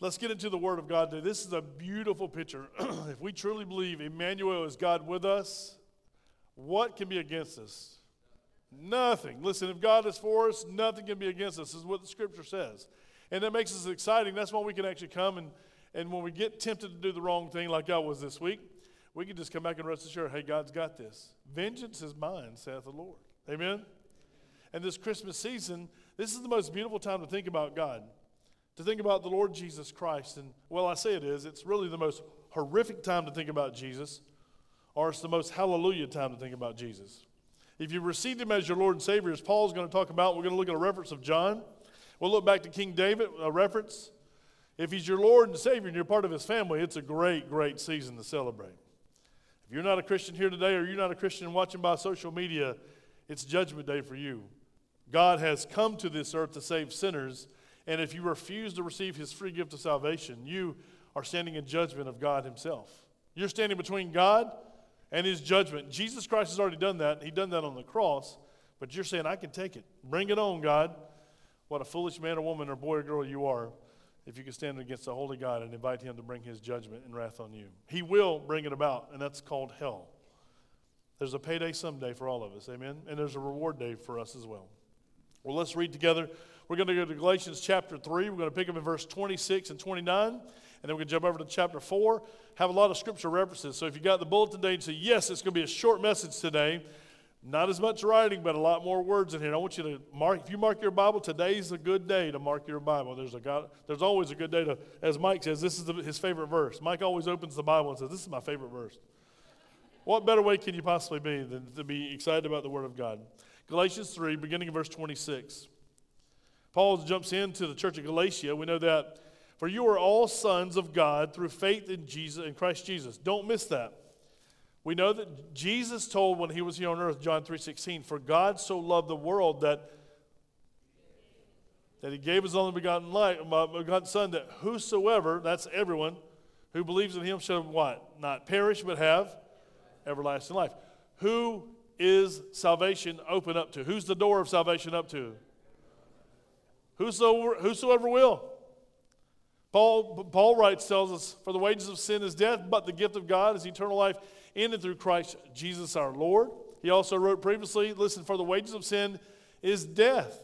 Let's get into the Word of God today. This is a beautiful picture. if we truly believe Emmanuel is God with us, what can be against us? Nothing. Listen, if God is for us, nothing can be against us, is what the Scripture says. And that makes us exciting. That's why we can actually come and, and when we get tempted to do the wrong thing, like I was this week, we can just come back and rest assured, hey, God's got this. Vengeance is mine, saith the Lord. Amen? And this Christmas season, this is the most beautiful time to think about God to think about the Lord Jesus Christ. And, well, I say it is, it's really the most horrific time to think about Jesus, or it's the most hallelujah time to think about Jesus. If you received him as your Lord and Savior, as Paul's going to talk about, we're going to look at a reference of John. We'll look back to King David, a reference. If he's your Lord and Savior and you're part of his family, it's a great, great season to celebrate. If you're not a Christian here today or you're not a Christian watching by social media, it's judgment day for you. God has come to this earth to save sinners, and if you refuse to receive his free gift of salvation, you are standing in judgment of God himself. You're standing between God and his judgment. Jesus Christ has already done that. He done that on the cross, but you're saying, I can take it. Bring it on, God. What a foolish man or woman or boy or girl you are if you can stand against the holy God and invite him to bring his judgment and wrath on you. He will bring it about, and that's called hell. There's a payday someday for all of us, amen? And there's a reward day for us as well. Well, let's read together we're going to go to Galatians chapter 3. We're going to pick up in verse 26 and 29. And then we're going to jump over to chapter 4. Have a lot of scripture references. So if you got the bulletin today and say, yes, it's going to be a short message today, not as much writing, but a lot more words in here. I want you to mark, if you mark your Bible, today's a good day to mark your Bible. There's, a God, there's always a good day to, as Mike says, this is the, his favorite verse. Mike always opens the Bible and says, this is my favorite verse. What better way can you possibly be than to be excited about the Word of God? Galatians 3, beginning of verse 26. Paul jumps into the church of Galatia. We know that for you are all sons of God through faith in Jesus in Christ Jesus. Don't miss that. We know that Jesus told when he was here on earth, John 3:16, for God so loved the world that that he gave his only begotten, life, uh, begotten son that whosoever, that's everyone, who believes in him shall what? Not perish, but have everlasting life. Who is salvation open up to? Who's the door of salvation up to? Whosoever, whosoever will. Paul, Paul writes, tells us, For the wages of sin is death, but the gift of God is eternal life in and through Christ Jesus our Lord. He also wrote previously, Listen, for the wages of sin is death,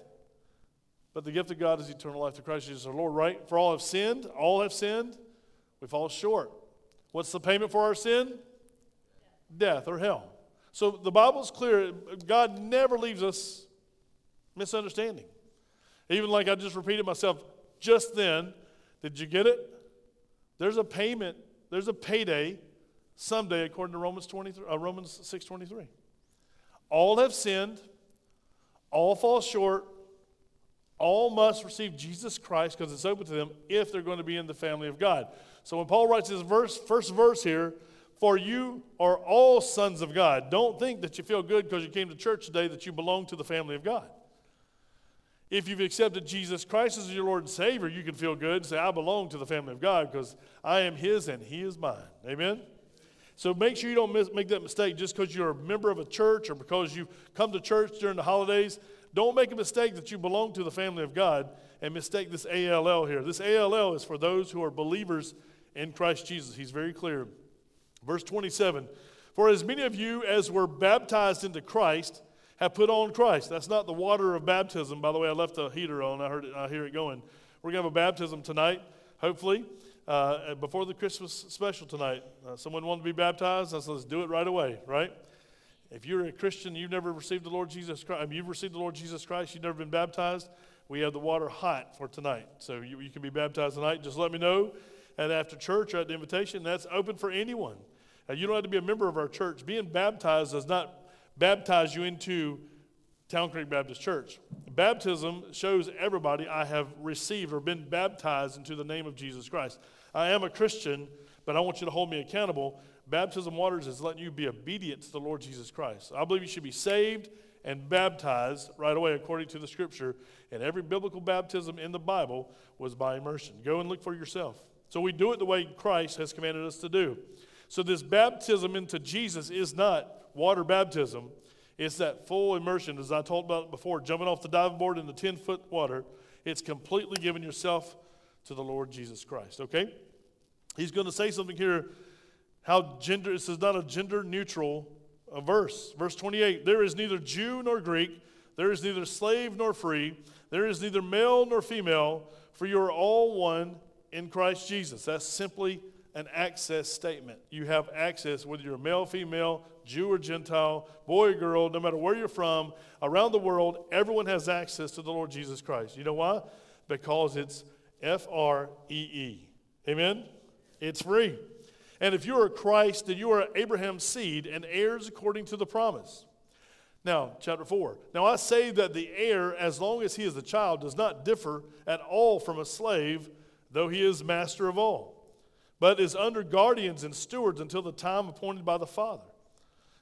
but the gift of God is eternal life through Christ Jesus our Lord, right? For all have sinned, all have sinned, we fall short. What's the payment for our sin? Death or hell. So the Bible's clear. God never leaves us misunderstanding. Even like I just repeated myself just then. Did you get it? There's a payment, there's a payday someday according to Romans 23, uh, Romans 6:23. All have sinned, all fall short, all must receive Jesus Christ because it's open to them if they're going to be in the family of God. So when Paul writes this verse, first verse here, for you are all sons of God. Don't think that you feel good because you came to church today that you belong to the family of God. If you've accepted Jesus Christ as your Lord and Savior, you can feel good and say, I belong to the family of God because I am His and He is mine. Amen? So make sure you don't miss, make that mistake just because you're a member of a church or because you've come to church during the holidays. Don't make a mistake that you belong to the family of God and mistake this ALL here. This ALL is for those who are believers in Christ Jesus. He's very clear. Verse 27 For as many of you as were baptized into Christ, have put on Christ. That's not the water of baptism. By the way, I left the heater on. I heard it, I hear it going. We're going to have a baptism tonight, hopefully, uh, before the Christmas special tonight. Uh, someone wanted to be baptized. I said, let's do it right away, right? If you're a Christian, you've never received the Lord Jesus Christ, I mean, you've received the Lord Jesus Christ, you've never been baptized, we have the water hot for tonight. So you, you can be baptized tonight. Just let me know. And after church or at the invitation, that's open for anyone. Uh, you don't have to be a member of our church. Being baptized does not baptize you into Town Creek Baptist Church. Baptism shows everybody I have received or been baptized into the name of Jesus Christ. I am a Christian, but I want you to hold me accountable. Baptism waters is letting you be obedient to the Lord Jesus Christ. I believe you should be saved and baptized right away according to the scripture. And every biblical baptism in the Bible was by immersion. Go and look for yourself. So we do it the way Christ has commanded us to do. So this baptism into Jesus is not water baptism, it's that full immersion, as I talked about before, jumping off the diving board in the 10 foot water. It's completely giving yourself to the Lord Jesus Christ. Okay? He's going to say something here how gender, this is not a gender neutral verse. Verse 28 There is neither Jew nor Greek, there is neither slave nor free, there is neither male nor female, for you are all one in Christ Jesus. That's simply an access statement. You have access, whether you're male, female, Jew or Gentile, boy or girl, no matter where you're from, around the world, everyone has access to the Lord Jesus Christ. You know why? Because it's F R E E. Amen? It's free. And if you are Christ, then you are Abraham's seed and heirs according to the promise. Now, chapter 4. Now I say that the heir, as long as he is a child, does not differ at all from a slave, though he is master of all but is under guardians and stewards until the time appointed by the Father.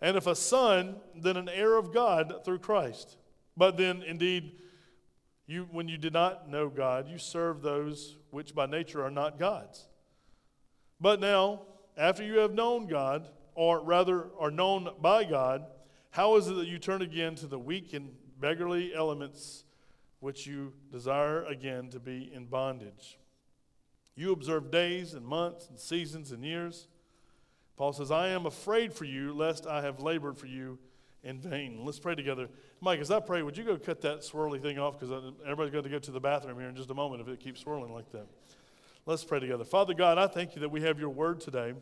And if a son, then an heir of God through Christ. But then, indeed, you, when you did not know God, you served those which by nature are not God's. But now, after you have known God, or rather are known by God, how is it that you turn again to the weak and beggarly elements which you desire again to be in bondage? You observe days and months and seasons and years. Paul says, I am afraid for you, lest I have labored for you in vain. Let's pray together. Mike, as I pray, would you go cut that swirly thing off? Because uh, everybody's going to go to the bathroom here in just a moment if it keeps swirling like that. Let's pray together. Father God, I thank you that we have your word today.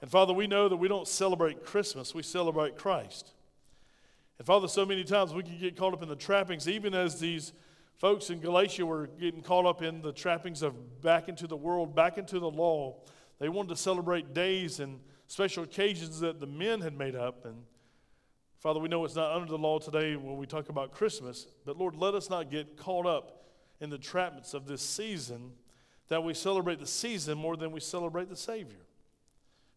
And Father, we know that we don't celebrate Christmas, we celebrate Christ. And Father, so many times we can get caught up in the trappings, even as these Folks in Galatia were getting caught up in the trappings of back into the world, back into the law. They wanted to celebrate days and special occasions that the men had made up. And Father, we know it's not under the law today when we talk about Christmas, but Lord, let us not get caught up in the trappings of this season that we celebrate the season more than we celebrate the Savior.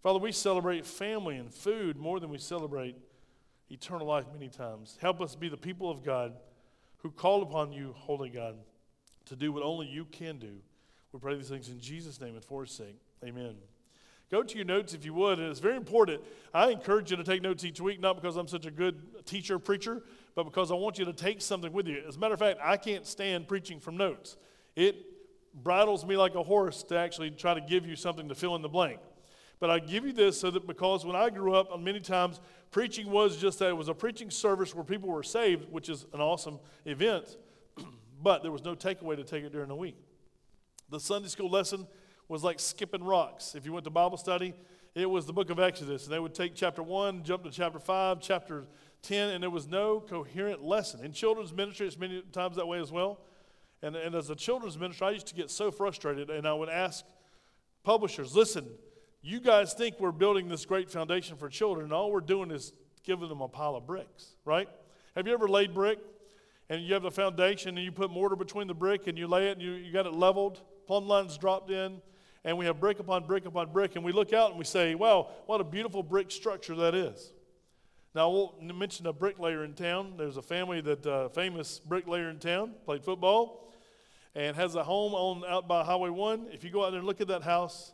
Father, we celebrate family and food more than we celebrate eternal life many times. Help us be the people of God who call upon you, Holy God, to do what only you can do. We pray these things in Jesus' name and for his sake. Amen. Go to your notes if you would, and it's very important. I encourage you to take notes each week, not because I'm such a good teacher preacher, but because I want you to take something with you. As a matter of fact, I can't stand preaching from notes. It bridles me like a horse to actually try to give you something to fill in the blank. But I give you this so that because when I grew up, many times preaching was just that it was a preaching service where people were saved, which is an awesome event, but there was no takeaway to take it during the week. The Sunday school lesson was like skipping rocks. If you went to Bible study, it was the book of Exodus, and they would take chapter 1, jump to chapter 5, chapter 10, and there was no coherent lesson. In children's ministry, it's many times that way as well. And, and as a children's minister, I used to get so frustrated, and I would ask publishers, listen, you guys think we're building this great foundation for children, and all we're doing is giving them a pile of bricks, right? Have you ever laid brick and you have the foundation and you put mortar between the brick and you lay it and you, you got it leveled, plumb lines dropped in, and we have brick upon brick upon brick, and we look out and we say, wow, what a beautiful brick structure that is. Now, I won't mention a bricklayer in town. There's a family that, uh, famous bricklayer in town, played football, and has a home on out by Highway 1. If you go out there and look at that house,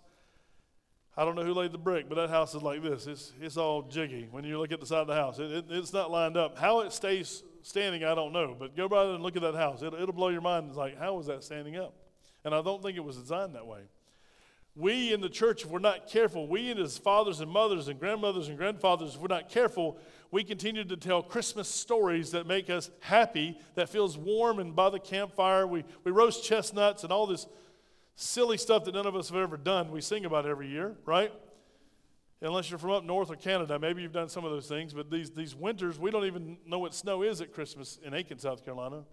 I don't know who laid the brick, but that house is like this. It's, it's all jiggy when you look at the side of the house. It, it, it's not lined up. How it stays standing, I don't know. But go by there and look at that house. It, it'll blow your mind. It's like, how was that standing up? And I don't think it was designed that way. We in the church, if we're not careful, we as fathers and mothers and grandmothers and grandfathers, if we're not careful, we continue to tell Christmas stories that make us happy, that feels warm and by the campfire. We, we roast chestnuts and all this silly stuff that none of us have ever done, we sing about every year, right? Unless you're from up north or Canada, maybe you've done some of those things, but these, these winters, we don't even know what snow is at Christmas in Aiken, South Carolina.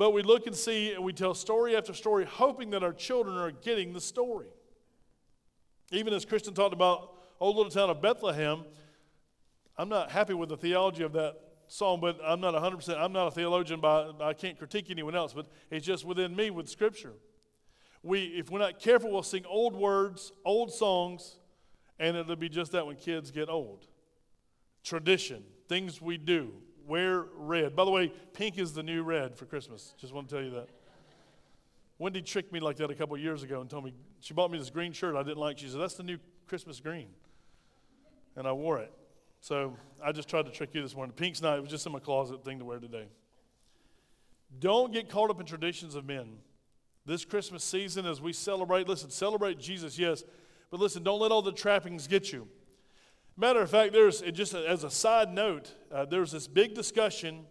But we look and see, and we tell story after story, hoping that our children are getting the story. Even as Christian talked about old little town of Bethlehem, I'm not happy with the theology of that song, but I'm not 100%. I'm not a theologian, but I can't critique anyone else, but it's just within me with Scripture. We, if we're not careful, we'll sing old words, old songs, and it'll be just that when kids get old. Tradition, things we do, wear red. By the way, pink is the new red for Christmas. Just want to tell you that. Wendy tricked me like that a couple years ago and told me she bought me this green shirt I didn't like. She said, That's the new Christmas green. And I wore it. So I just tried to trick you this morning. Pink's not, it was just in my closet thing to wear today. Don't get caught up in traditions of men. This Christmas season, as we celebrate, listen, celebrate Jesus, yes, but listen, don't let all the trappings get you. Matter of fact, there's just as a side note, uh, there's this big discussion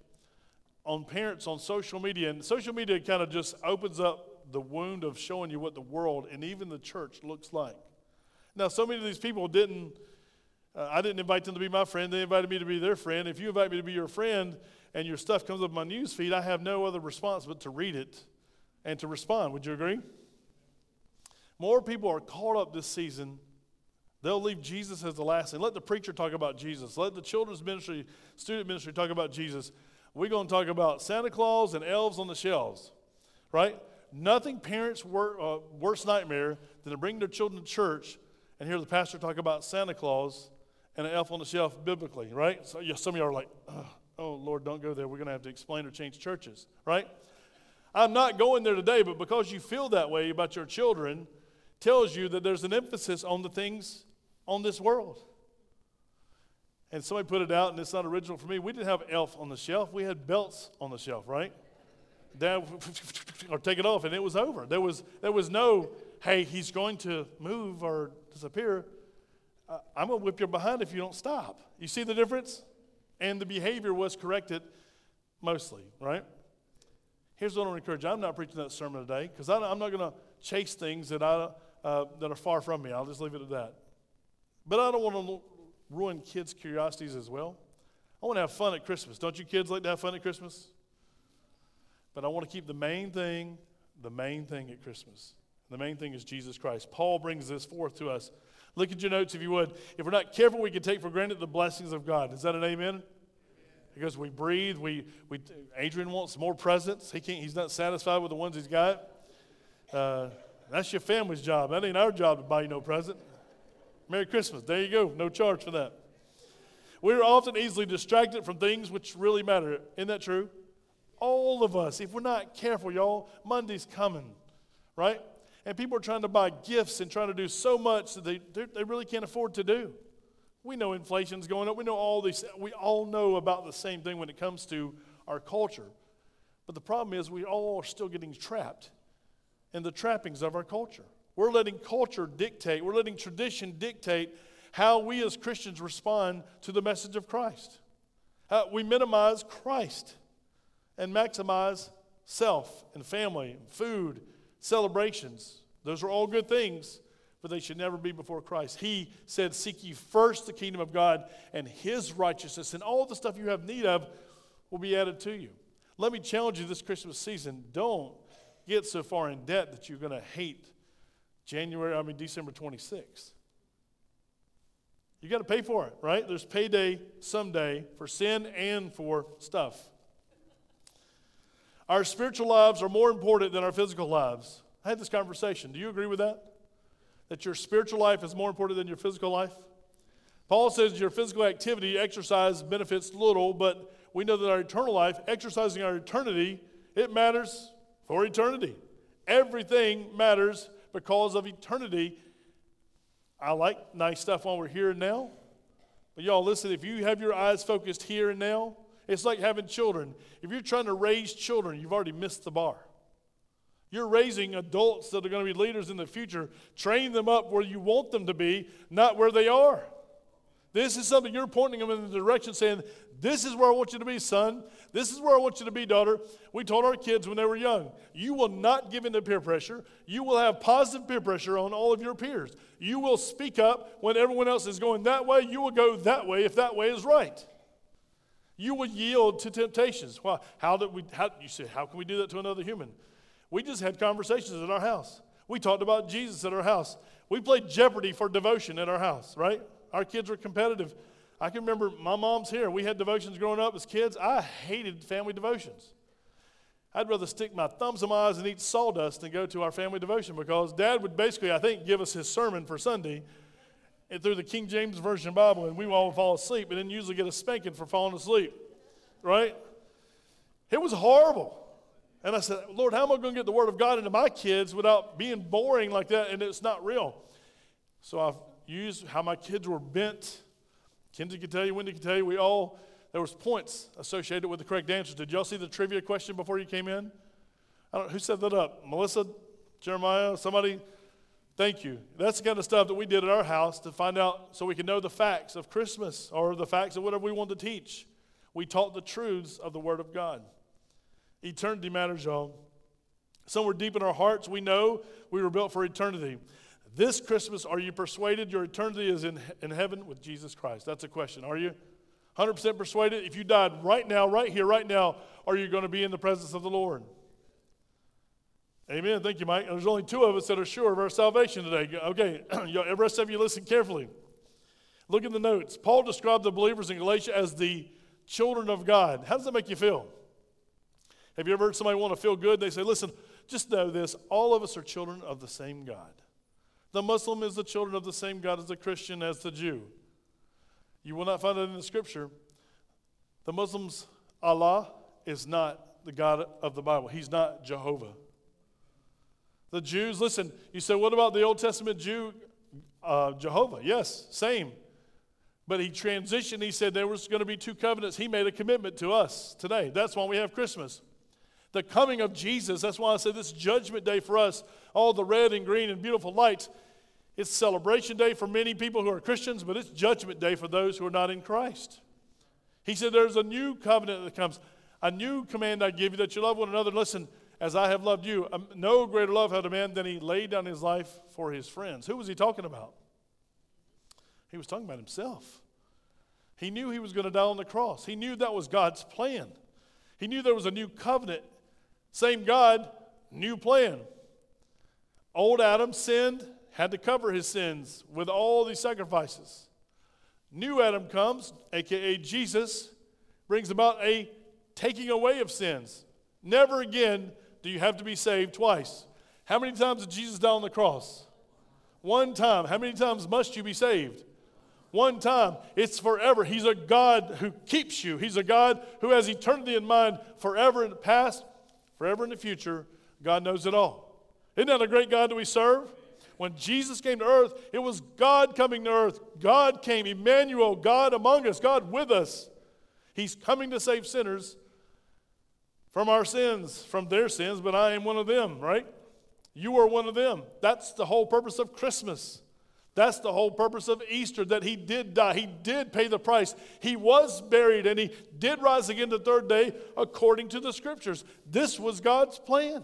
on parents on social media, and social media kind of just opens up the wound of showing you what the world and even the church looks like. Now, so many of these people didn't, uh, I didn't invite them to be my friend, they invited me to be their friend. If you invite me to be your friend and your stuff comes up my news feed, I have no other response but to read it and to respond. Would you agree? More people are caught up this season They'll leave Jesus as the last thing. Let the preacher talk about Jesus. Let the children's ministry, student ministry talk about Jesus. We're going to talk about Santa Claus and elves on the shelves, right? Nothing parents' wor- uh, worst nightmare than to bring their children to church and hear the pastor talk about Santa Claus and an elf on the shelf biblically, right? So yeah, some of you are like, oh, Lord, don't go there. We're going to have to explain or change churches, right? I'm not going there today, but because you feel that way about your children, tells you that there's an emphasis on the things on this world. And somebody put it out, and it's not original for me. We didn't have elf on the shelf. We had belts on the shelf, right? Dad, or take it off, and it was over. There was, there was no, hey, he's going to move or disappear. Uh, I'm going to whip your behind if you don't stop. You see the difference? And the behavior was corrected mostly, right? Here's what I want to encourage you. I'm not preaching that sermon today because I'm not going to chase things that, I, uh, that are far from me. I'll just leave it at that. But I don't want to ruin kids' curiosities as well. I want to have fun at Christmas. Don't you kids like to have fun at Christmas? But I want to keep the main thing, the main thing at Christmas. The main thing is Jesus Christ. Paul brings this forth to us. Look at your notes if you would. If we're not careful, we can take for granted the blessings of God. Is that an amen? Because we breathe, we, we Adrian wants more presents. He can't, he's not satisfied with the ones he's got. Uh, that's your family's job. That ain't our job to buy you no present. Merry Christmas. There you go. No charge for that. We're often easily distracted from things which really matter. Isn't that true? All of us, if we're not careful, y'all, Monday's coming, right? And people are trying to buy gifts and trying to do so much that they, they really can't afford to do. We know inflation's going up. We know all these, we all know about the same thing when it comes to our culture. But the problem is, we all are still getting trapped in the trappings of our culture. We're letting culture dictate, we're letting tradition dictate how we as Christians respond to the message of Christ. How we minimize Christ and maximize self and family, and food, celebrations. Those are all good things, but they should never be before Christ. He said, Seek ye first the kingdom of God and his righteousness, and all the stuff you have need of will be added to you. Let me challenge you this Christmas season don't get so far in debt that you're going to hate January, I mean, December 26th. You got to pay for it, right? There's payday someday for sin and for stuff. Our spiritual lives are more important than our physical lives. I had this conversation. Do you agree with that? That your spiritual life is more important than your physical life? Paul says your physical activity, exercise, benefits little, but we know that our eternal life, exercising our eternity, it matters for eternity. Everything matters because of eternity. I like nice stuff while we're here and now. But y'all, listen, if you have your eyes focused here and now, it's like having children. If you're trying to raise children, you've already missed the bar. You're raising adults that are going to be leaders in the future. Train them up where you want them to be, not where they are. This is something you're pointing them in the direction saying, This is where I want you to be, son. This is where I want you to be, daughter. We told our kids when they were young, you will not give in to peer pressure. You will have positive peer pressure on all of your peers. You will speak up when everyone else is going that way. You will go that way if that way is right. You will yield to temptations. Well, how did we, how, you say, how can we do that to another human? We just had conversations in our house. We talked about Jesus at our house. We played Jeopardy for devotion at our house, right? Our kids were competitive. I can remember my mom's here. We had devotions growing up as kids. I hated family devotions. I'd rather stick my thumbs in my eyes and eat sawdust than go to our family devotion because dad would basically, I think, give us his sermon for Sunday through the King James Version Bible, and we all would fall asleep and then usually get a spanking for falling asleep, right? It was horrible. And I said, Lord, how am I going to get the Word of God into my kids without being boring like that and it's not real? So I've used how my kids were bent. Kenzie can tell you, Wendy can tell you, we all there was points associated with the correct answers. Did y'all see the trivia question before you came in? I don't who set that up? Melissa, Jeremiah, somebody? Thank you. That's the kind of stuff that we did at our house to find out so we can know the facts of Christmas or the facts of whatever we want to teach. We taught the truths of the Word of God. Eternity matters, y'all. Somewhere deep in our hearts, we know we were built for eternity. This Christmas, are you persuaded your eternity is in, in heaven with Jesus Christ? That's a question. Are you? 100% persuaded? If you died right now, right here, right now, are you going to be in the presence of the Lord? Amen. Thank you, Mike. There's only two of us that are sure of our salvation today. Okay, the rest of you listen carefully. Look in the notes. Paul described the believers in Galatia as the children of God. How does that make you feel? Have you ever heard somebody want to feel good? They say, listen, just know this all of us are children of the same God. The Muslim is the children of the same God as the Christian, as the Jew. You will not find it in the scripture. The Muslims, Allah is not the God of the Bible, He's not Jehovah. The Jews, listen, you say, what about the Old Testament Jew, uh, Jehovah? Yes, same. But he transitioned. He said there was going to be two covenants. He made a commitment to us today. That's why we have Christmas. The coming of Jesus, that's why I said this judgment day for us, all the red and green and beautiful lights, it's celebration day for many people who are Christians, but it's judgment day for those who are not in Christ. He said, There's a new covenant that comes, a new command I give you that you love one another. Listen, as I have loved you, um, no greater love had a man than he laid down his life for his friends. Who was he talking about? He was talking about himself. He knew he was going to die on the cross, he knew that was God's plan. He knew there was a new covenant. Same God, new plan. Old Adam sinned, had to cover his sins with all these sacrifices. New Adam comes, aka Jesus, brings about a taking away of sins. Never again do you have to be saved twice. How many times did Jesus die on the cross? One time. How many times must you be saved? One time. It's forever. He's a God who keeps you. He's a God who has eternity in mind forever in the past, forever in the future. God knows it all. Isn't that a great God that we serve? When Jesus came to earth, it was God coming to earth. God came, Emmanuel, God among us, God with us. He's coming to save sinners from our sins, from their sins, but I am one of them, right? You are one of them. That's the whole purpose of Christmas. That's the whole purpose of Easter, that he did die. He did pay the price. He was buried and he did rise again the third day according to the scriptures. This was God's plan.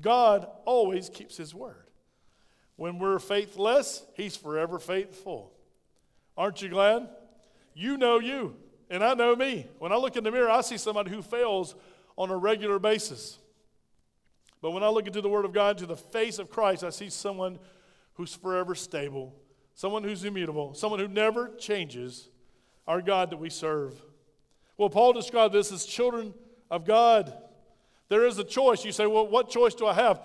God always keeps his word. When we're faithless, He's forever faithful. Aren't you glad? You know you, and I know me. When I look in the mirror, I see somebody who fails on a regular basis. But when I look into the Word of God, to the face of Christ, I see someone who's forever stable, someone who's immutable, someone who never changes, our God that we serve. Well, Paul described this as children of God. There is a choice. You say, well, what choice do I have?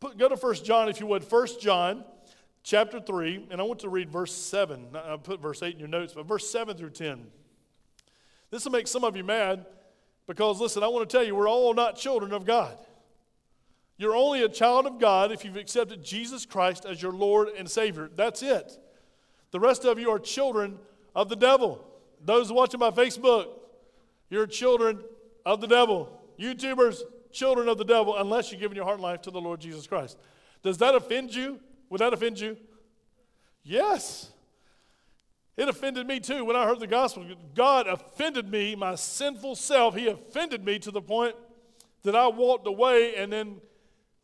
Put, go to 1 John, if you would. 1 John chapter 3, and I want to read verse 7. I uh, put verse 8 in your notes, but verse 7 through 10. This will make some of you mad because, listen, I want to tell you, we're all not children of God. You're only a child of God if you've accepted Jesus Christ as your Lord and Savior. That's it. The rest of you are children of the devil. Those watching my Facebook, you're children of the devil. YouTubers, children of the devil unless you're giving your heart and life to the Lord Jesus Christ. Does that offend you? Would that offend you? Yes. It offended me too when I heard the gospel. God offended me, my sinful self. He offended me to the point that I walked away, and then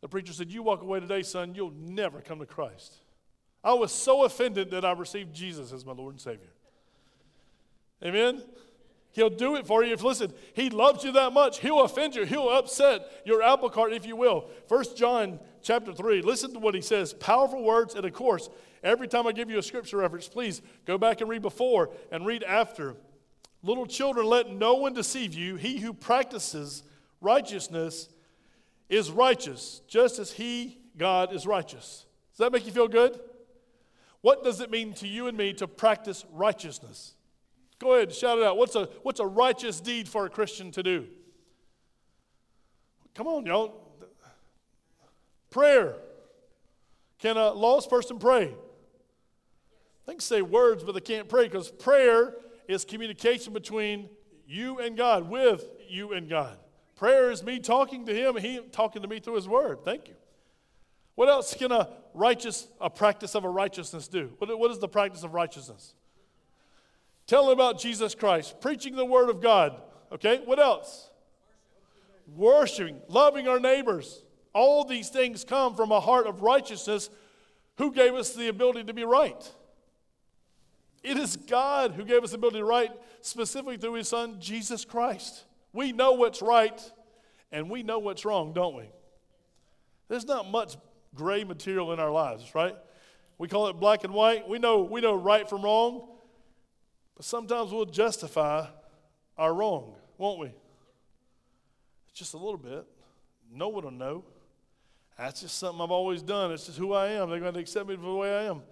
the preacher said, You walk away today, son, you'll never come to Christ. I was so offended that I received Jesus as my Lord and Savior. Amen? He'll do it for you. If listen, he loves you that much, he'll offend you, he'll upset your apple cart, if you will. First John chapter 3, listen to what he says. Powerful words, and of course, every time I give you a scripture reference, please go back and read before and read after. Little children, let no one deceive you. He who practices righteousness is righteous, just as He, God, is righteous. Does that make you feel good? What does it mean to you and me to practice righteousness? Go ahead, shout it out. What's a, what's a righteous deed for a Christian to do? Come on, y'all. Prayer. Can a lost person pray? They can say words, but they can't pray because prayer is communication between you and God, with you and God. Prayer is me talking to Him and He talking to me through His Word. Thank you. What else can a righteous, a practice of a righteousness do? What, what is the practice of righteousness? Telling about Jesus Christ, preaching the Word of God. Okay, what else? Worshiping, loving our neighbors. All these things come from a heart of righteousness who gave us the ability to be right. It is God who gave us the ability to write specifically through His Son, Jesus Christ. We know what's right and we know what's wrong, don't we? There's not much gray material in our lives, right? We call it black and white. We know, we know right from wrong, but sometimes we'll justify our wrong, won't we? Just a little bit. No one will know. That's just something I've always done. It's just who I am. They're going to accept me for the way I am.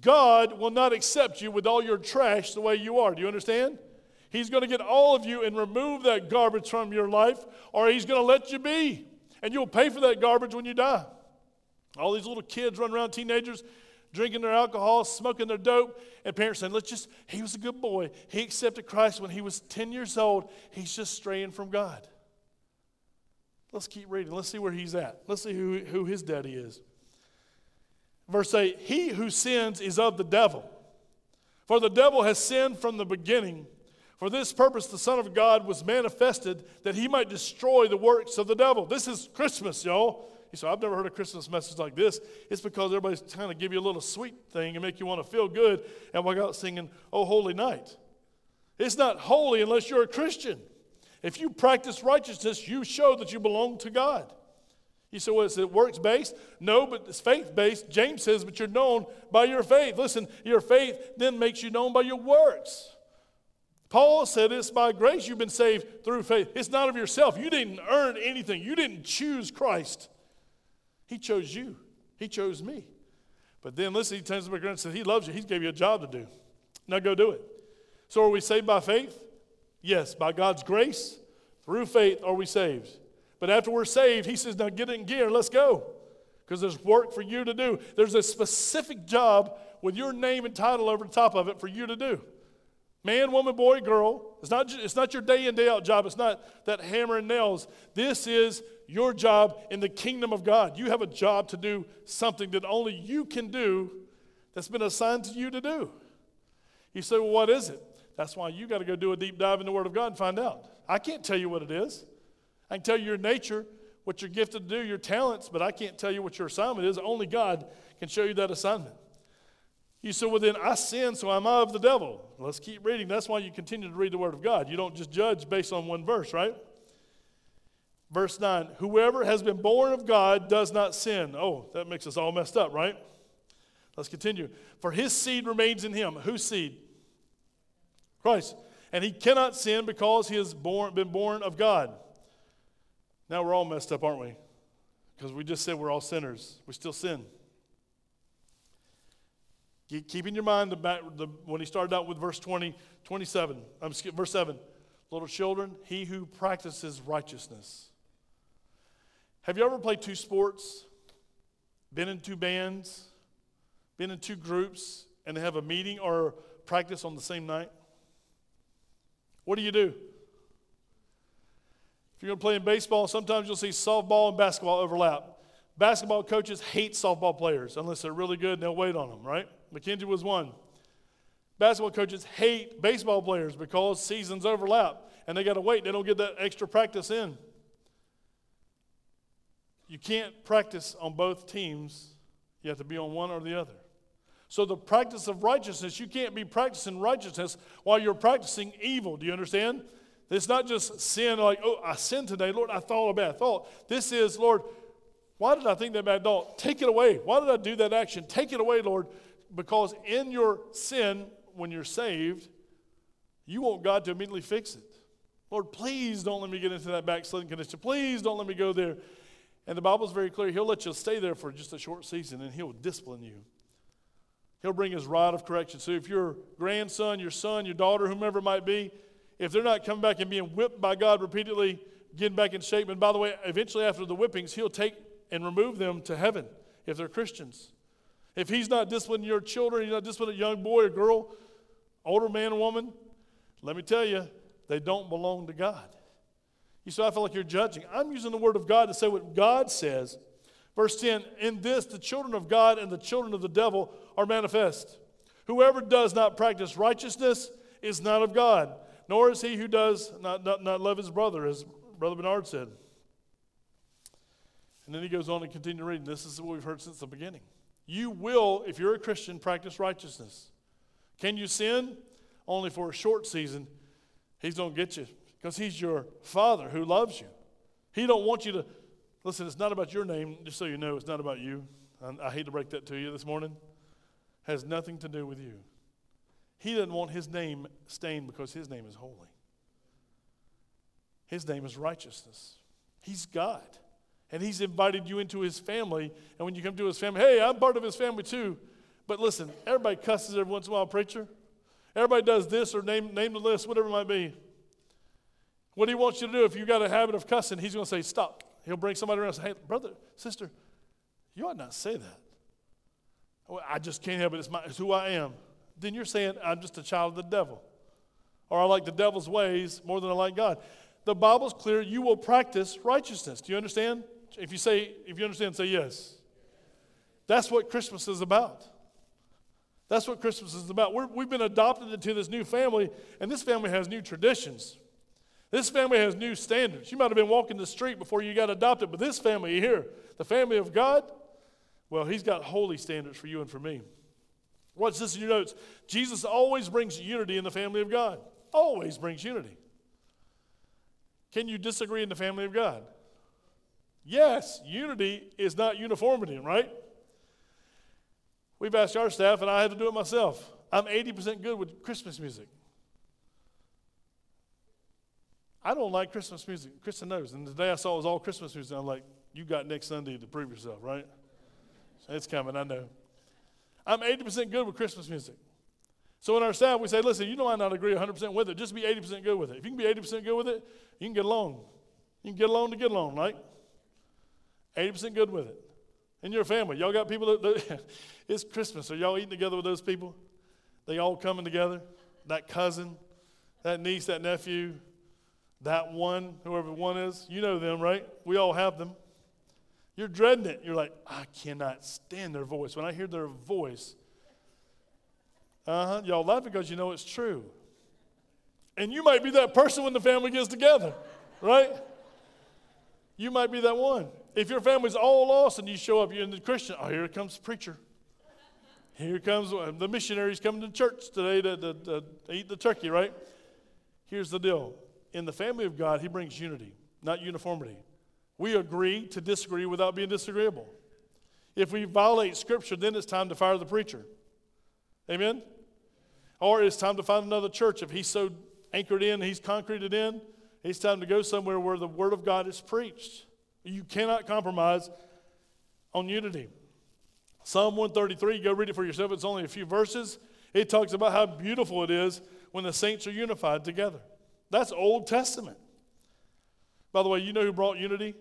God will not accept you with all your trash the way you are. Do you understand? He's going to get all of you and remove that garbage from your life, or He's going to let you be. And you'll pay for that garbage when you die. All these little kids running around, teenagers, drinking their alcohol, smoking their dope, and parents saying, Let's just, he was a good boy. He accepted Christ when he was 10 years old. He's just straying from God. Let's keep reading. Let's see where he's at. Let's see who, who his daddy is. Verse 8 He who sins is of the devil. For the devil has sinned from the beginning. For this purpose, the Son of God was manifested that he might destroy the works of the devil. This is Christmas, y'all. You say, I've never heard a Christmas message like this. It's because everybody's trying to give you a little sweet thing and make you want to feel good and walk out singing, Oh, Holy Night. It's not holy unless you're a Christian. If you practice righteousness, you show that you belong to God. You say, well, is it works based? No, but it's faith based. James says, but you're known by your faith. Listen, your faith then makes you known by your works. Paul said it's by grace you've been saved through faith. It's not of yourself. You didn't earn anything, you didn't choose Christ. He chose you, He chose me. But then listen, he turns to and says, He loves you. He gave you a job to do. Now go do it. So are we saved by faith? Yes, by God's grace, through faith are we saved. But after we're saved, he says, now get in gear, and let's go. Because there's work for you to do. There's a specific job with your name and title over the top of it for you to do. Man, woman, boy, girl. It's not, it's not your day in, day out job. It's not that hammer and nails. This is your job in the kingdom of God. You have a job to do something that only you can do that's been assigned to you to do. You say, well, what is it? That's why you got to go do a deep dive in the Word of God and find out. I can't tell you what it is. I can tell you your nature, what you're gifted to do, your talents, but I can't tell you what your assignment is. Only God can show you that assignment. You say, well, then I sin, so I'm of the devil. Let's keep reading. That's why you continue to read the Word of God. You don't just judge based on one verse, right? Verse 9 Whoever has been born of God does not sin. Oh, that makes us all messed up, right? Let's continue. For his seed remains in him. Whose seed? Christ. And he cannot sin because he has born, been born of God. Now we're all messed up, aren't we? Because we just said we're all sinners. We still sin. Keep in your mind the, back, the, when he started out with verse 20, 27, I'm skip, verse 7. Little children, he who practices righteousness. Have you ever played two sports? Been in two bands? Been in two groups and they have a meeting or practice on the same night? What do you do? If you're going to play in baseball, sometimes you'll see softball and basketball overlap. Basketball coaches hate softball players unless they're really good and they'll wait on them, right? McKenzie was one. Basketball coaches hate baseball players because seasons overlap and they got to wait. They don't get that extra practice in. You can't practice on both teams, you have to be on one or the other. So, the practice of righteousness, you can't be practicing righteousness while you're practicing evil. Do you understand? It's not just sin, like, oh, I sinned today. Lord, I thought a bad thought. This is, Lord, why did I think that bad thought? Take it away. Why did I do that action? Take it away, Lord. Because in your sin, when you're saved, you want God to immediately fix it. Lord, please don't let me get into that backsliding condition. Please don't let me go there. And the Bible's very clear. He'll let you stay there for just a short season and he'll discipline you. He'll bring his rod of correction. So if your grandson, your son, your daughter, whomever it might be, if they're not coming back and being whipped by God repeatedly, getting back in shape, and by the way, eventually after the whippings, he'll take and remove them to heaven if they're Christians. If he's not disciplining your children, he's not disciplining a young boy or girl, older man or woman, let me tell you, they don't belong to God. You say, I feel like you're judging. I'm using the word of God to say what God says. Verse 10 In this, the children of God and the children of the devil are manifest. Whoever does not practice righteousness is not of God, nor is he who does not, not, not love his brother, as Brother Bernard said. And then he goes on to continue reading. This is what we've heard since the beginning. You will, if you're a Christian, practice righteousness. Can you sin? Only for a short season. He's going to get you because he's your father who loves you. He don't want you to listen. It's not about your name. Just so you know, it's not about you. I, I hate to break that to you this morning. It has nothing to do with you. He doesn't want his name stained because his name is holy. His name is righteousness. He's God. And he's invited you into his family. And when you come to his family, hey, I'm part of his family too. But listen, everybody cusses every once in a while, preacher. Everybody does this or name, name the list, whatever it might be. What he wants you to do, if you've got a habit of cussing, he's going to say, stop. He'll bring somebody around and say, hey, brother, sister, you ought not say that. Well, I just can't help it. It's, my, it's who I am. Then you're saying, I'm just a child of the devil. Or I like the devil's ways more than I like God. The Bible's clear. You will practice righteousness. Do you understand? If you say, if you understand, say yes. That's what Christmas is about. That's what Christmas is about. we have been adopted into this new family, and this family has new traditions. This family has new standards. You might have been walking the street before you got adopted, but this family here, the family of God, well, He's got holy standards for you and for me. Watch this in your notes. Jesus always brings unity in the family of God. Always brings unity. Can you disagree in the family of God? Yes, unity is not uniformity, right? We've asked our staff, and I had to do it myself. I'm 80% good with Christmas music. I don't like Christmas music. Kristen knows. And the day I saw it was all Christmas music, I'm like, you got next Sunday to prove yourself, right? It's coming, I know. I'm 80% good with Christmas music. So in our staff, we say, listen, you know I not agree 100% with it. Just be 80% good with it. If you can be 80% good with it, you can get along. You can get along to get along, right? 80% good with it. In your family, y'all got people that, that it's Christmas. Are y'all eating together with those people? They all coming together? That cousin, that niece, that nephew, that one, whoever one is. You know them, right? We all have them. You're dreading it. You're like, I cannot stand their voice. When I hear their voice, uh huh, y'all laugh because you know it's true. And you might be that person when the family gets together, right? You might be that one. If your family's all lost and you show up, you're in the Christian, oh, here comes the preacher. Here comes uh, the missionaries coming to church today to, to, to eat the turkey, right? Here's the deal in the family of God, He brings unity, not uniformity. We agree to disagree without being disagreeable. If we violate Scripture, then it's time to fire the preacher. Amen? Or it's time to find another church. If he's so anchored in, he's concreted in, it's time to go somewhere where the Word of God is preached. You cannot compromise on unity. Psalm 133, go read it for yourself. It's only a few verses. It talks about how beautiful it is when the saints are unified together. That's Old Testament. By the way, you know who brought unity?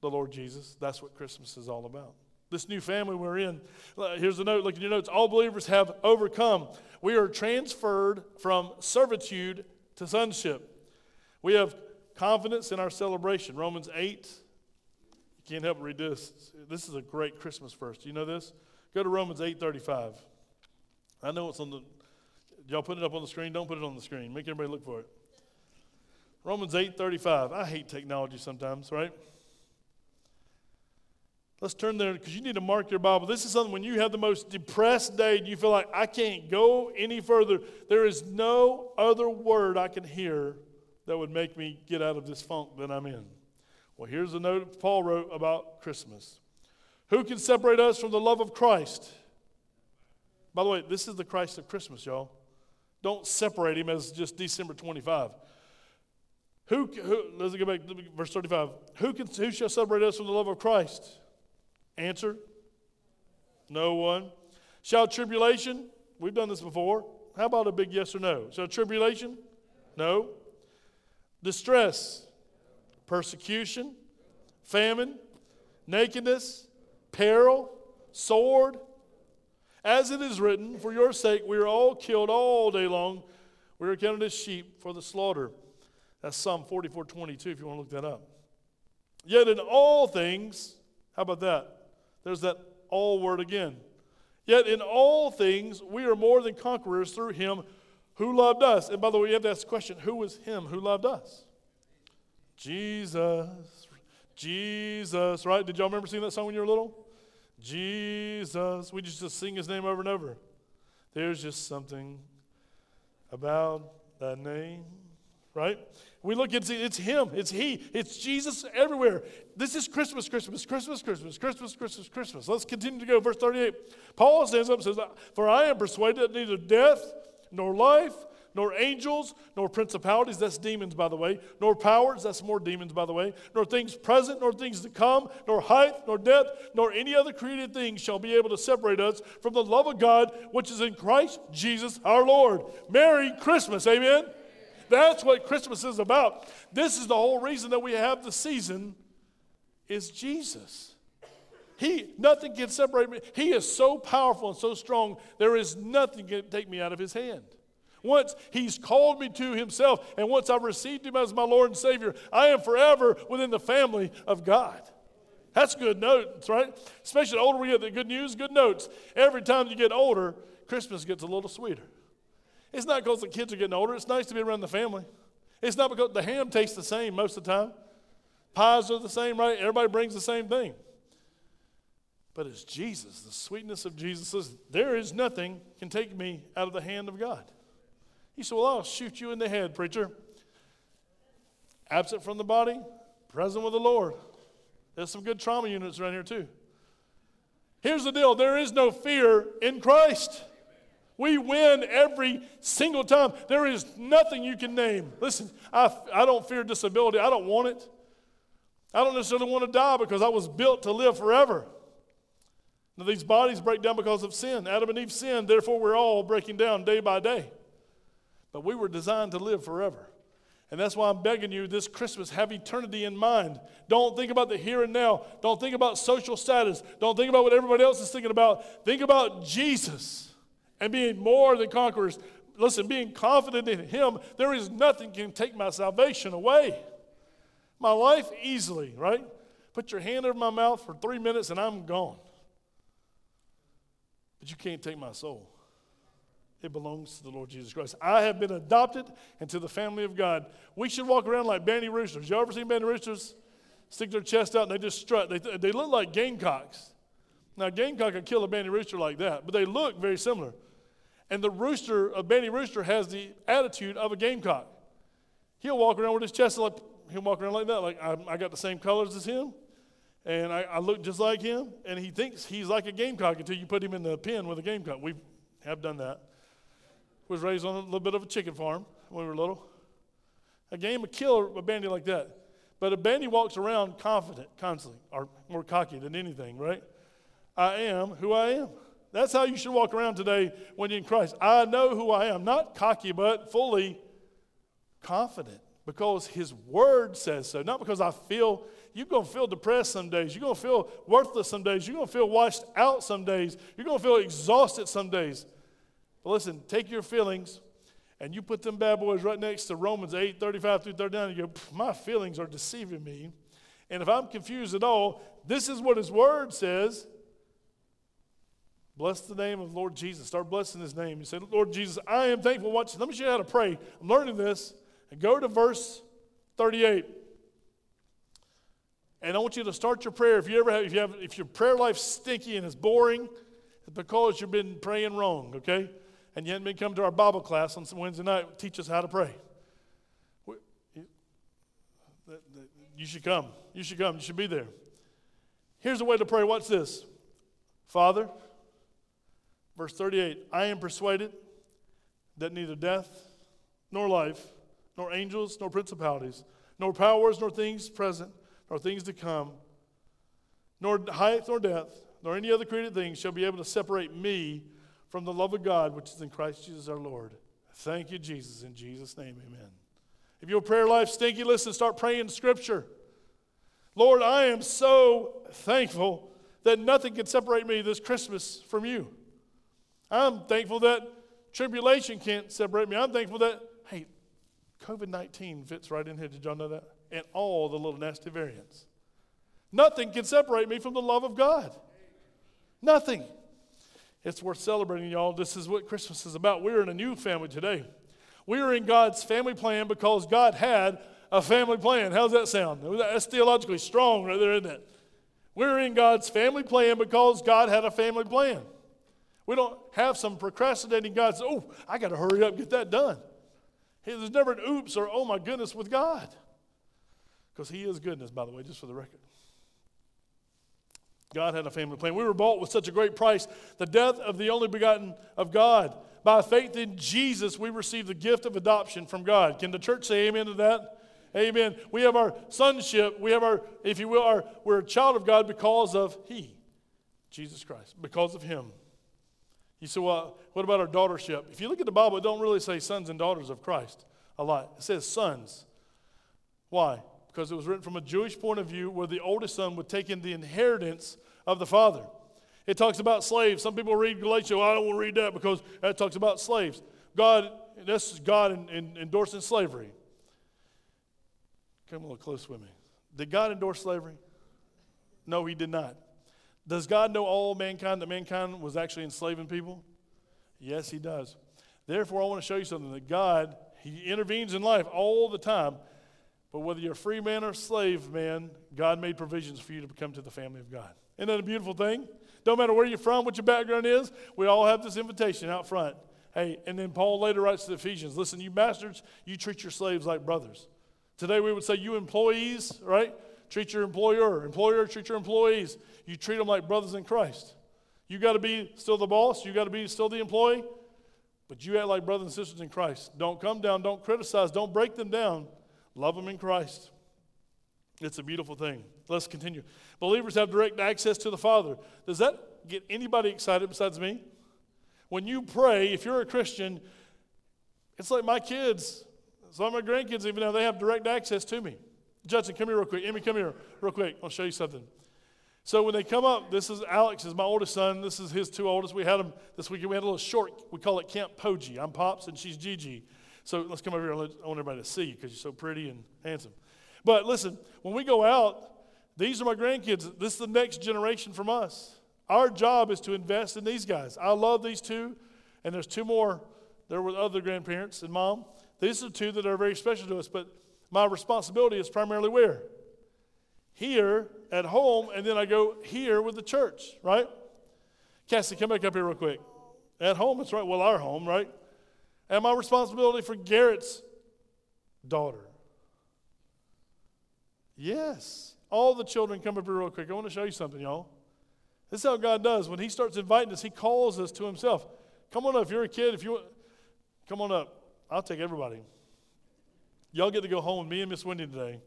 The Lord Jesus. That's what Christmas is all about. This new family we're in. Uh, here's the note. Look at your notes. All believers have overcome. We are transferred from servitude to sonship. We have confidence in our celebration. Romans 8. You can't help but read this. This is a great Christmas verse. Do you know this? Go to Romans 8:35. I know it's on the y'all put it up on the screen? Don't put it on the screen. Make everybody look for it. Romans 8:35. I hate technology sometimes, right? Let's turn there because you need to mark your Bible. This is something when you have the most depressed day and you feel like I can't go any further. There is no other word I can hear that would make me get out of this funk that I'm in. Well, here's a note Paul wrote about Christmas. Who can separate us from the love of Christ? By the way, this is the Christ of Christmas, y'all. Don't separate him as just December 25. Who, who let's go back to verse 35. Who, can, who shall separate us from the love of Christ? Answer No one. Shall tribulation, we've done this before. How about a big yes or no? Shall tribulation? No. Distress, persecution, famine, nakedness, peril, sword. As it is written, for your sake we are all killed all day long. We are counted as sheep for the slaughter. That's Psalm 44 22, if you want to look that up. Yet in all things, how about that? There's that all word again. Yet in all things, we are more than conquerors through him who loved us. And by the way, you have to ask the question who was him who loved us? Jesus. Jesus, right? Did y'all remember singing that song when you were little? Jesus. We just, just sing his name over and over. There's just something about that name, right? We look see it's him, it's he, it's Jesus everywhere. This is Christmas, Christmas, Christmas, Christmas, Christmas, Christmas, Christmas. Let's continue to go. Verse 38. Paul stands up and says, For I am persuaded that neither death, nor life, nor angels, nor principalities, that's demons, by the way, nor powers, that's more demons, by the way, nor things present, nor things to come, nor height, nor depth, nor any other created thing shall be able to separate us from the love of God which is in Christ Jesus our Lord. Merry Christmas, amen? That's what Christmas is about. This is the whole reason that we have the season is Jesus. He, nothing can separate me. He is so powerful and so strong, there is nothing can take me out of his hand. Once he's called me to himself, and once I've received him as my Lord and Savior, I am forever within the family of God. That's good notes, right? Especially the older we get, the good news, good notes. Every time you get older, Christmas gets a little sweeter. It's not because the kids are getting older. It's nice to be around the family. It's not because the ham tastes the same most of the time. Pies are the same, right? Everybody brings the same thing. But it's Jesus, the sweetness of Jesus says, There is nothing can take me out of the hand of God. He said, Well, I'll shoot you in the head, preacher. Absent from the body, present with the Lord. There's some good trauma units around here, too. Here's the deal there is no fear in Christ. We win every single time. There is nothing you can name. Listen, I, I don't fear disability. I don't want it. I don't necessarily want to die because I was built to live forever. Now, these bodies break down because of sin. Adam and Eve sinned, therefore, we're all breaking down day by day. But we were designed to live forever. And that's why I'm begging you this Christmas, have eternity in mind. Don't think about the here and now. Don't think about social status. Don't think about what everybody else is thinking about. Think about Jesus and being more than conquerors. Listen, being confident in Him, there is nothing can take my salvation away. My life easily, right? Put your hand over my mouth for three minutes and I'm gone. But you can't take my soul. It belongs to the Lord Jesus Christ. I have been adopted into the family of God. We should walk around like bandy roosters. You ever seen bandy roosters? Stick their chest out and they just strut. They, they look like gamecocks. Now, a gamecock could kill a bandy rooster like that, but they look very similar. And the rooster, a bandy rooster, has the attitude of a gamecock. He'll walk around with his chest like, he'll walk around like that, like I, I got the same colors as him, and I, I, look just like him, and he thinks he's like a gamecock until you put him in the pen with a gamecock. We have done that. Was raised on a little bit of a chicken farm when we were little. A game would kill a bandy like that. But a bandy walks around confident constantly, or more cocky than anything, right? I am who I am. That's how you should walk around today when you're in Christ. I know who I am, not cocky, but fully confident because His Word says so. Not because I feel, you're going to feel depressed some days. You're going to feel worthless some days. You're going to feel washed out some days. You're going to feel exhausted some days. But listen, take your feelings and you put them bad boys right next to Romans 8 35 through 39. And you go, my feelings are deceiving me. And if I'm confused at all, this is what His Word says. Bless the name of Lord Jesus. Start blessing his name. You say, Lord Jesus, I am thankful. Watch, let me show you how to pray. I'm learning this. And go to verse 38. And I want you to start your prayer. If you ever have, if you have, if your prayer life's stinky and it's boring, it's because you've been praying wrong, okay? And you haven't been coming to our Bible class on Wednesday night, teach us how to pray. You should come. You should come. You should be there. Here's the way to pray. Watch this. Father, Verse 38 I am persuaded that neither death, nor life, nor angels, nor principalities, nor powers, nor things present, nor things to come, nor height, nor depth, nor any other created thing shall be able to separate me from the love of God which is in Christ Jesus our Lord. Thank you, Jesus. In Jesus' name, amen. If your prayer life stinky, listen, start praying scripture. Lord, I am so thankful that nothing can separate me this Christmas from you. I'm thankful that tribulation can't separate me. I'm thankful that, hey, COVID 19 fits right in here. Did y'all know that? And all the little nasty variants. Nothing can separate me from the love of God. Nothing. It's worth celebrating, y'all. This is what Christmas is about. We're in a new family today. We are in God's family plan because God had a family plan. How's that sound? That's theologically strong right there, isn't it? We're in God's family plan because God had a family plan. We don't have some procrastinating God says, oh, I got to hurry up, get that done. There's never an oops or oh my goodness with God. Because He is goodness, by the way, just for the record. God had a family plan. We were bought with such a great price, the death of the only begotten of God. By faith in Jesus, we receive the gift of adoption from God. Can the church say amen to that? Amen. We have our sonship. We have our, if you will, our, we're a child of God because of He, Jesus Christ, because of Him. You say, well, what about our daughtership? If you look at the Bible, it don't really say sons and daughters of Christ a lot. It says sons. Why? Because it was written from a Jewish point of view where the oldest son would take in the inheritance of the father. It talks about slaves. Some people read Galatians, well, I don't want to read that because that talks about slaves. God, this is God in, in, endorsing slavery. Come a little close with me. Did God endorse slavery? No, he did not. Does God know all mankind that mankind was actually enslaving people? Yes, he does. Therefore, I want to show you something that God, he intervenes in life all the time. But whether you're a free man or a slave man, God made provisions for you to come to the family of God. Isn't that a beautiful thing? Don't matter where you're from, what your background is, we all have this invitation out front. Hey, and then Paul later writes to the Ephesians listen, you masters, you treat your slaves like brothers. Today we would say, you employees, right? Treat your employer. Employer, treat your employees. You treat them like brothers in Christ. You got to be still the boss, you got to be still the employee, but you act like brothers and sisters in Christ. Don't come down, don't criticize, don't break them down. Love them in Christ. It's a beautiful thing. Let's continue. Believers have direct access to the Father. Does that get anybody excited besides me? When you pray, if you're a Christian, it's like my kids, some of my grandkids, even now, they have direct access to me. Judson, come here real quick. Amy, come here real quick. I'll show you something. So when they come up, this is Alex, is my oldest son. This is his two oldest. We had them this weekend. We had a little short. We call it Camp Poji. I'm Pops and she's Gigi. So let's come over here. I want everybody to see you because you're so pretty and handsome. But listen, when we go out, these are my grandkids. This is the next generation from us. Our job is to invest in these guys. I love these two, and there's two more. There were other grandparents and mom. These are two that are very special to us, but my responsibility is primarily where? Here at home, and then I go here with the church, right? Cassie, come back up here real quick. At home, it's right. Well, our home, right? And my responsibility for Garrett's daughter. Yes. All the children come up here real quick. I want to show you something, y'all. This is how God does. When He starts inviting us, He calls us to Himself. Come on up. If you're a kid, if you want, come on up. I'll take everybody. Y'all get to go home with me and Miss Wendy today.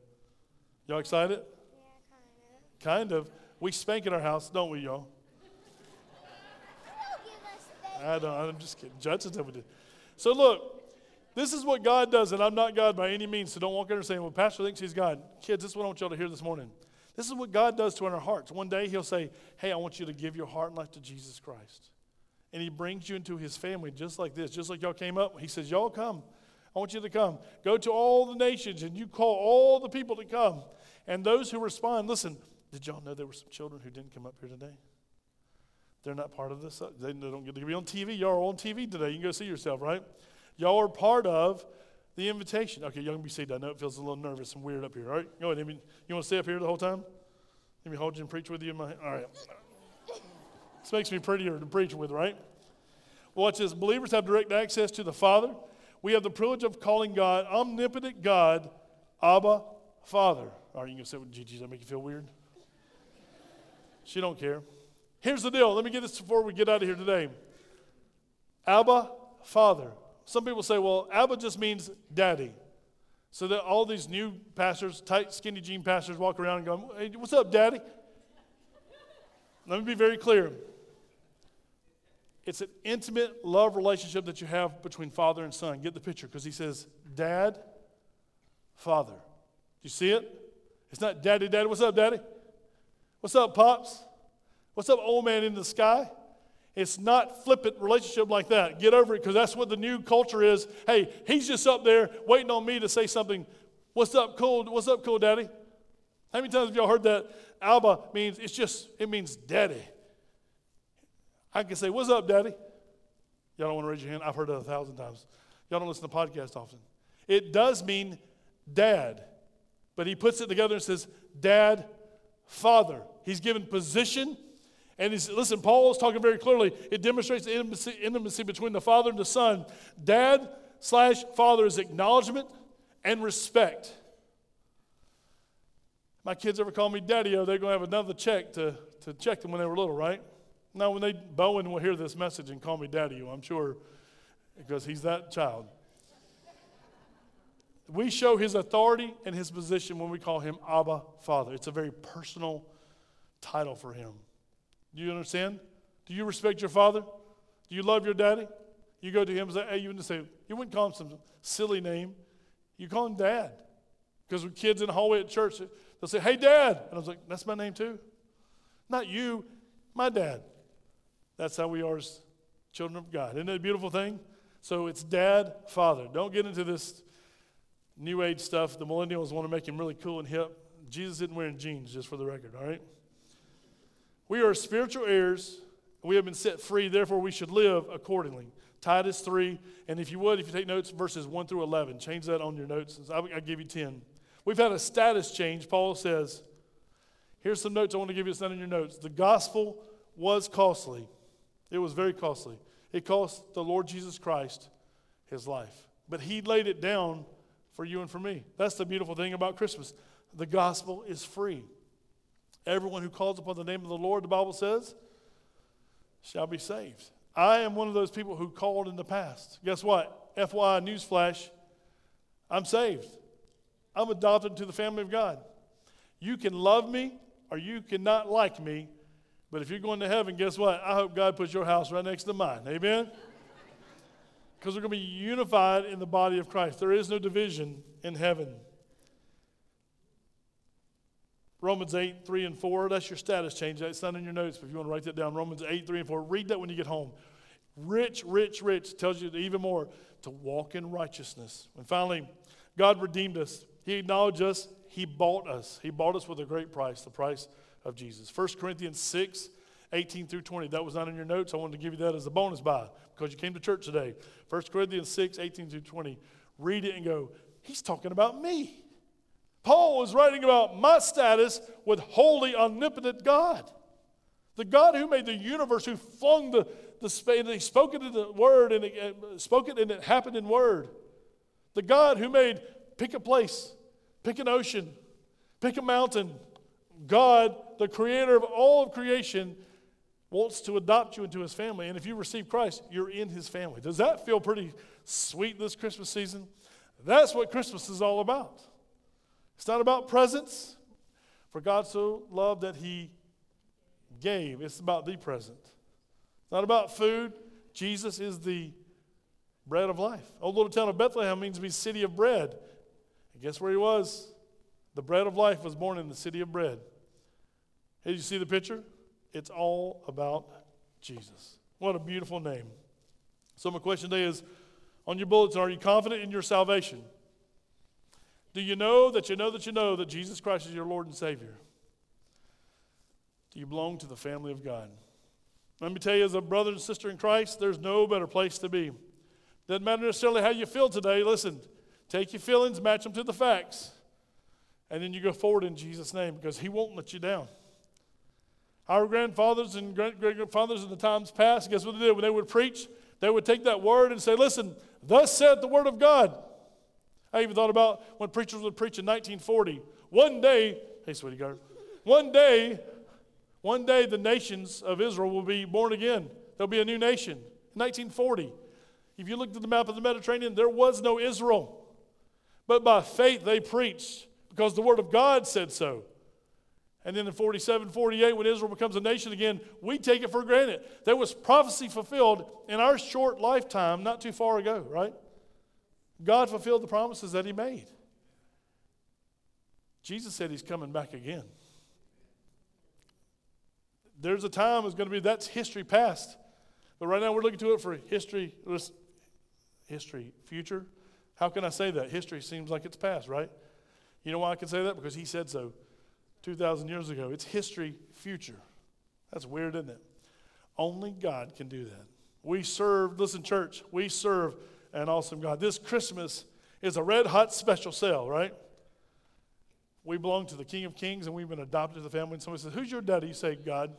Y'all excited? Yeah, kind of. Kind of. We spank at our house, don't we, y'all? I don't. I'm just kidding. Judson said we did. So look, this is what God does, and I'm not God by any means. So don't walk in and say, "Well, Pastor thinks he's God." Kids, this is what I want y'all to hear this morning. This is what God does to our hearts. One day He'll say, "Hey, I want you to give your heart and life to Jesus Christ," and He brings you into His family just like this, just like y'all came up. He says, "Y'all come." I want you to come. Go to all the nations and you call all the people to come. And those who respond, listen, did y'all know there were some children who didn't come up here today? They're not part of this. Uh, they don't get to be on TV. Y'all are on TV today. You can go see yourself, right? Y'all are part of the invitation. Okay, y'all can be seated. I know it feels a little nervous and weird up here. All right, go ahead. You want to stay up here the whole time? Let me hold you and preach with you in my. hand. All right. This makes me prettier to preach with, right? Watch this. Believers have direct access to the Father we have the privilege of calling God, omnipotent God, Abba, Father. Are you going to say with Gigi? Does that make you feel weird? She don't care. Here's the deal. Let me get this before we get out of here today. Abba, Father. Some people say, well, Abba just means daddy. So that all these new pastors, tight, skinny jean pastors, walk around and go, Hey, what's up, daddy? Let me be very clear. It's an intimate love relationship that you have between father and son. Get the picture because he says, Dad, Father. Do you see it? It's not daddy, daddy. What's up, daddy? What's up, pops? What's up, old man in the sky? It's not flippant relationship like that. Get over it because that's what the new culture is. Hey, he's just up there waiting on me to say something. What's up, cool? What's up, cool, daddy? How many times have y'all heard that? Abba means it's just it means daddy. I can say, "What's up, daddy?" Y'all don't want to raise your hand. I've heard that a thousand times. Y'all don't listen to podcasts often. It does mean dad, but he puts it together and says, "Dad, father." He's given position and he's, listen, Paul is talking very clearly. It demonstrates the intimacy, intimacy between the father and the son. Dad slash father is acknowledgement and respect. My kids ever call me daddy oh, they're going to have another check to, to check them when they were little, right? Now, when they, Bowen will hear this message and call me daddy I'm sure, because he's that child. we show his authority and his position when we call him Abba, Father. It's a very personal title for him. Do you understand? Do you respect your father? Do you love your daddy? You go to him and say, hey, you wouldn't say, you wouldn't call him some silly name. You call him dad. Because with kids in the hallway at church, they'll say, hey, dad. And I was like, that's my name too. Not you, my dad. That's how we are as children of God. Isn't that a beautiful thing? So it's dad, father. Don't get into this new age stuff. The millennials want to make him really cool and hip. Jesus didn't wear jeans, just for the record, all right? We are spiritual heirs. We have been set free, therefore, we should live accordingly. Titus 3, and if you would, if you take notes, verses 1 through 11, change that on your notes. I'll give you 10. We've had a status change. Paul says, Here's some notes I want to give you. It's not in your notes. The gospel was costly, it was very costly. It cost the Lord Jesus Christ his life, but he laid it down for you and for me. That's the beautiful thing about Christmas. The gospel is free. Everyone who calls upon the name of the Lord, the Bible says, shall be saved. I am one of those people who called in the past. Guess what? FYI, newsflash, I'm saved. I'm adopted to the family of God. You can love me or you cannot like me, but if you're going to heaven, guess what? I hope God puts your house right next to mine. Amen? Because we're going to be unified in the body of Christ. There is no division in heaven. Romans 8, 3 and 4. That's your status change. That's not in your notes, but if you want to write that down, Romans 8, 3 and 4. Read that when you get home. Rich, rich, rich tells you even more to walk in righteousness. And finally, God redeemed us. He acknowledged us. He bought us. He bought us with a great price, the price of Jesus. 1 Corinthians 6, 18 through 20. That was not in your notes. I wanted to give you that as a bonus buy because you came to church today. 1 Corinthians 6, 18 through 20. Read it and go, He's talking about me. Paul was writing about my status with holy, omnipotent God. The God who made the universe, who flung the, the space, and he spoke it in the word, and it, uh, spoke it and it happened in word. The God who made, pick a place, pick an ocean, pick a mountain. God, the creator of all of creation, wants to adopt you into his family. And if you receive Christ, you're in his family. Does that feel pretty sweet this Christmas season? That's what Christmas is all about. It's not about presents, for God so loved that he gave. It's about the present. It's not about food. Jesus is the bread of life. Old little town of Bethlehem means to be city of bread. And guess where he was? The bread of life was born in the city of bread. Hey, did you see the picture? It's all about Jesus. What a beautiful name. So, my question today is on your bulletin, are you confident in your salvation? Do you know that you know that you know that Jesus Christ is your Lord and Savior? Do you belong to the family of God? Let me tell you, as a brother and sister in Christ, there's no better place to be. Doesn't matter necessarily how you feel today. Listen, take your feelings, match them to the facts, and then you go forward in Jesus' name because He won't let you down. Our grandfathers and great grandfathers in the times past, guess what they did? When they would preach, they would take that word and say, Listen, thus said the word of God. I even thought about when preachers would preach in 1940. One day, hey, sweetie girl, one day, one day the nations of Israel will be born again. There'll be a new nation. In 1940. If you looked at the map of the Mediterranean, there was no Israel. but by faith they preached because the word of God said so. And then in 47, 48, when Israel becomes a nation again, we take it for granted. There was prophecy fulfilled in our short lifetime not too far ago, right? God fulfilled the promises that He made. Jesus said He's coming back again. There's a time is going to be that's history past. But right now we're looking to it for history, history, future. How can I say that? History seems like it's past, right? You know why I can say that? Because he said so 2,000 years ago. It's history, future. That's weird, isn't it? Only God can do that. We serve, listen, church, we serve an awesome God. This Christmas is a red hot special sale, right? We belong to the King of Kings and we've been adopted to the family. And somebody says, Who's your daddy? You say, God.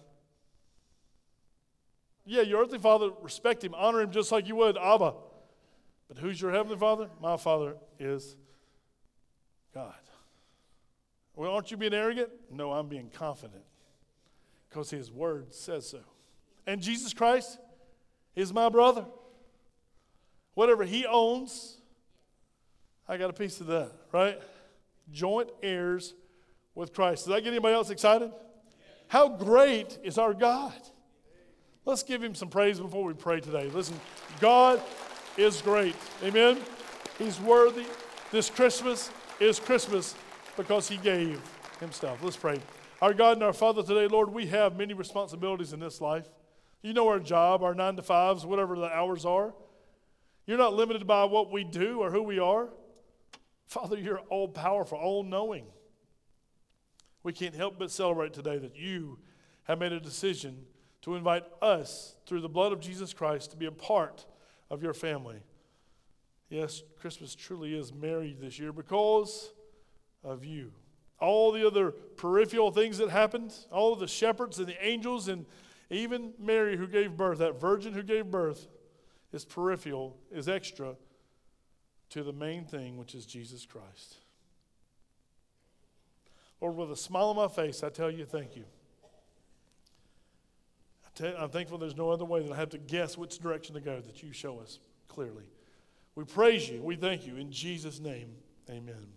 Yeah, your earthly father, respect him, honor him just like you would Abba. But who's your heavenly father? My father is God. Well, aren't you being arrogant? No, I'm being confident because his word says so. And Jesus Christ is my brother. Whatever he owns, I got a piece of that, right? Joint heirs with Christ. Does that get anybody else excited? How great is our God? Let's give him some praise before we pray today. Listen, God is great. Amen? He's worthy. This Christmas is Christmas because he gave himself. Let's pray. Our God and our Father, today, Lord, we have many responsibilities in this life. You know our job, our nine to fives, whatever the hours are. You're not limited by what we do or who we are. Father, you're all powerful, all knowing. We can't help but celebrate today that you have made a decision to invite us through the blood of Jesus Christ to be a part of your family. Yes, Christmas truly is merry this year because of you. All the other peripheral things that happened, all of the shepherds and the angels, and even Mary who gave birth, that virgin who gave birth, is peripheral, is extra to the main thing, which is Jesus Christ. Lord, with a smile on my face, I tell you thank you. I'm thankful there's no other way that I have to guess which direction to go that you show us clearly. We praise you. We thank you. In Jesus' name, amen.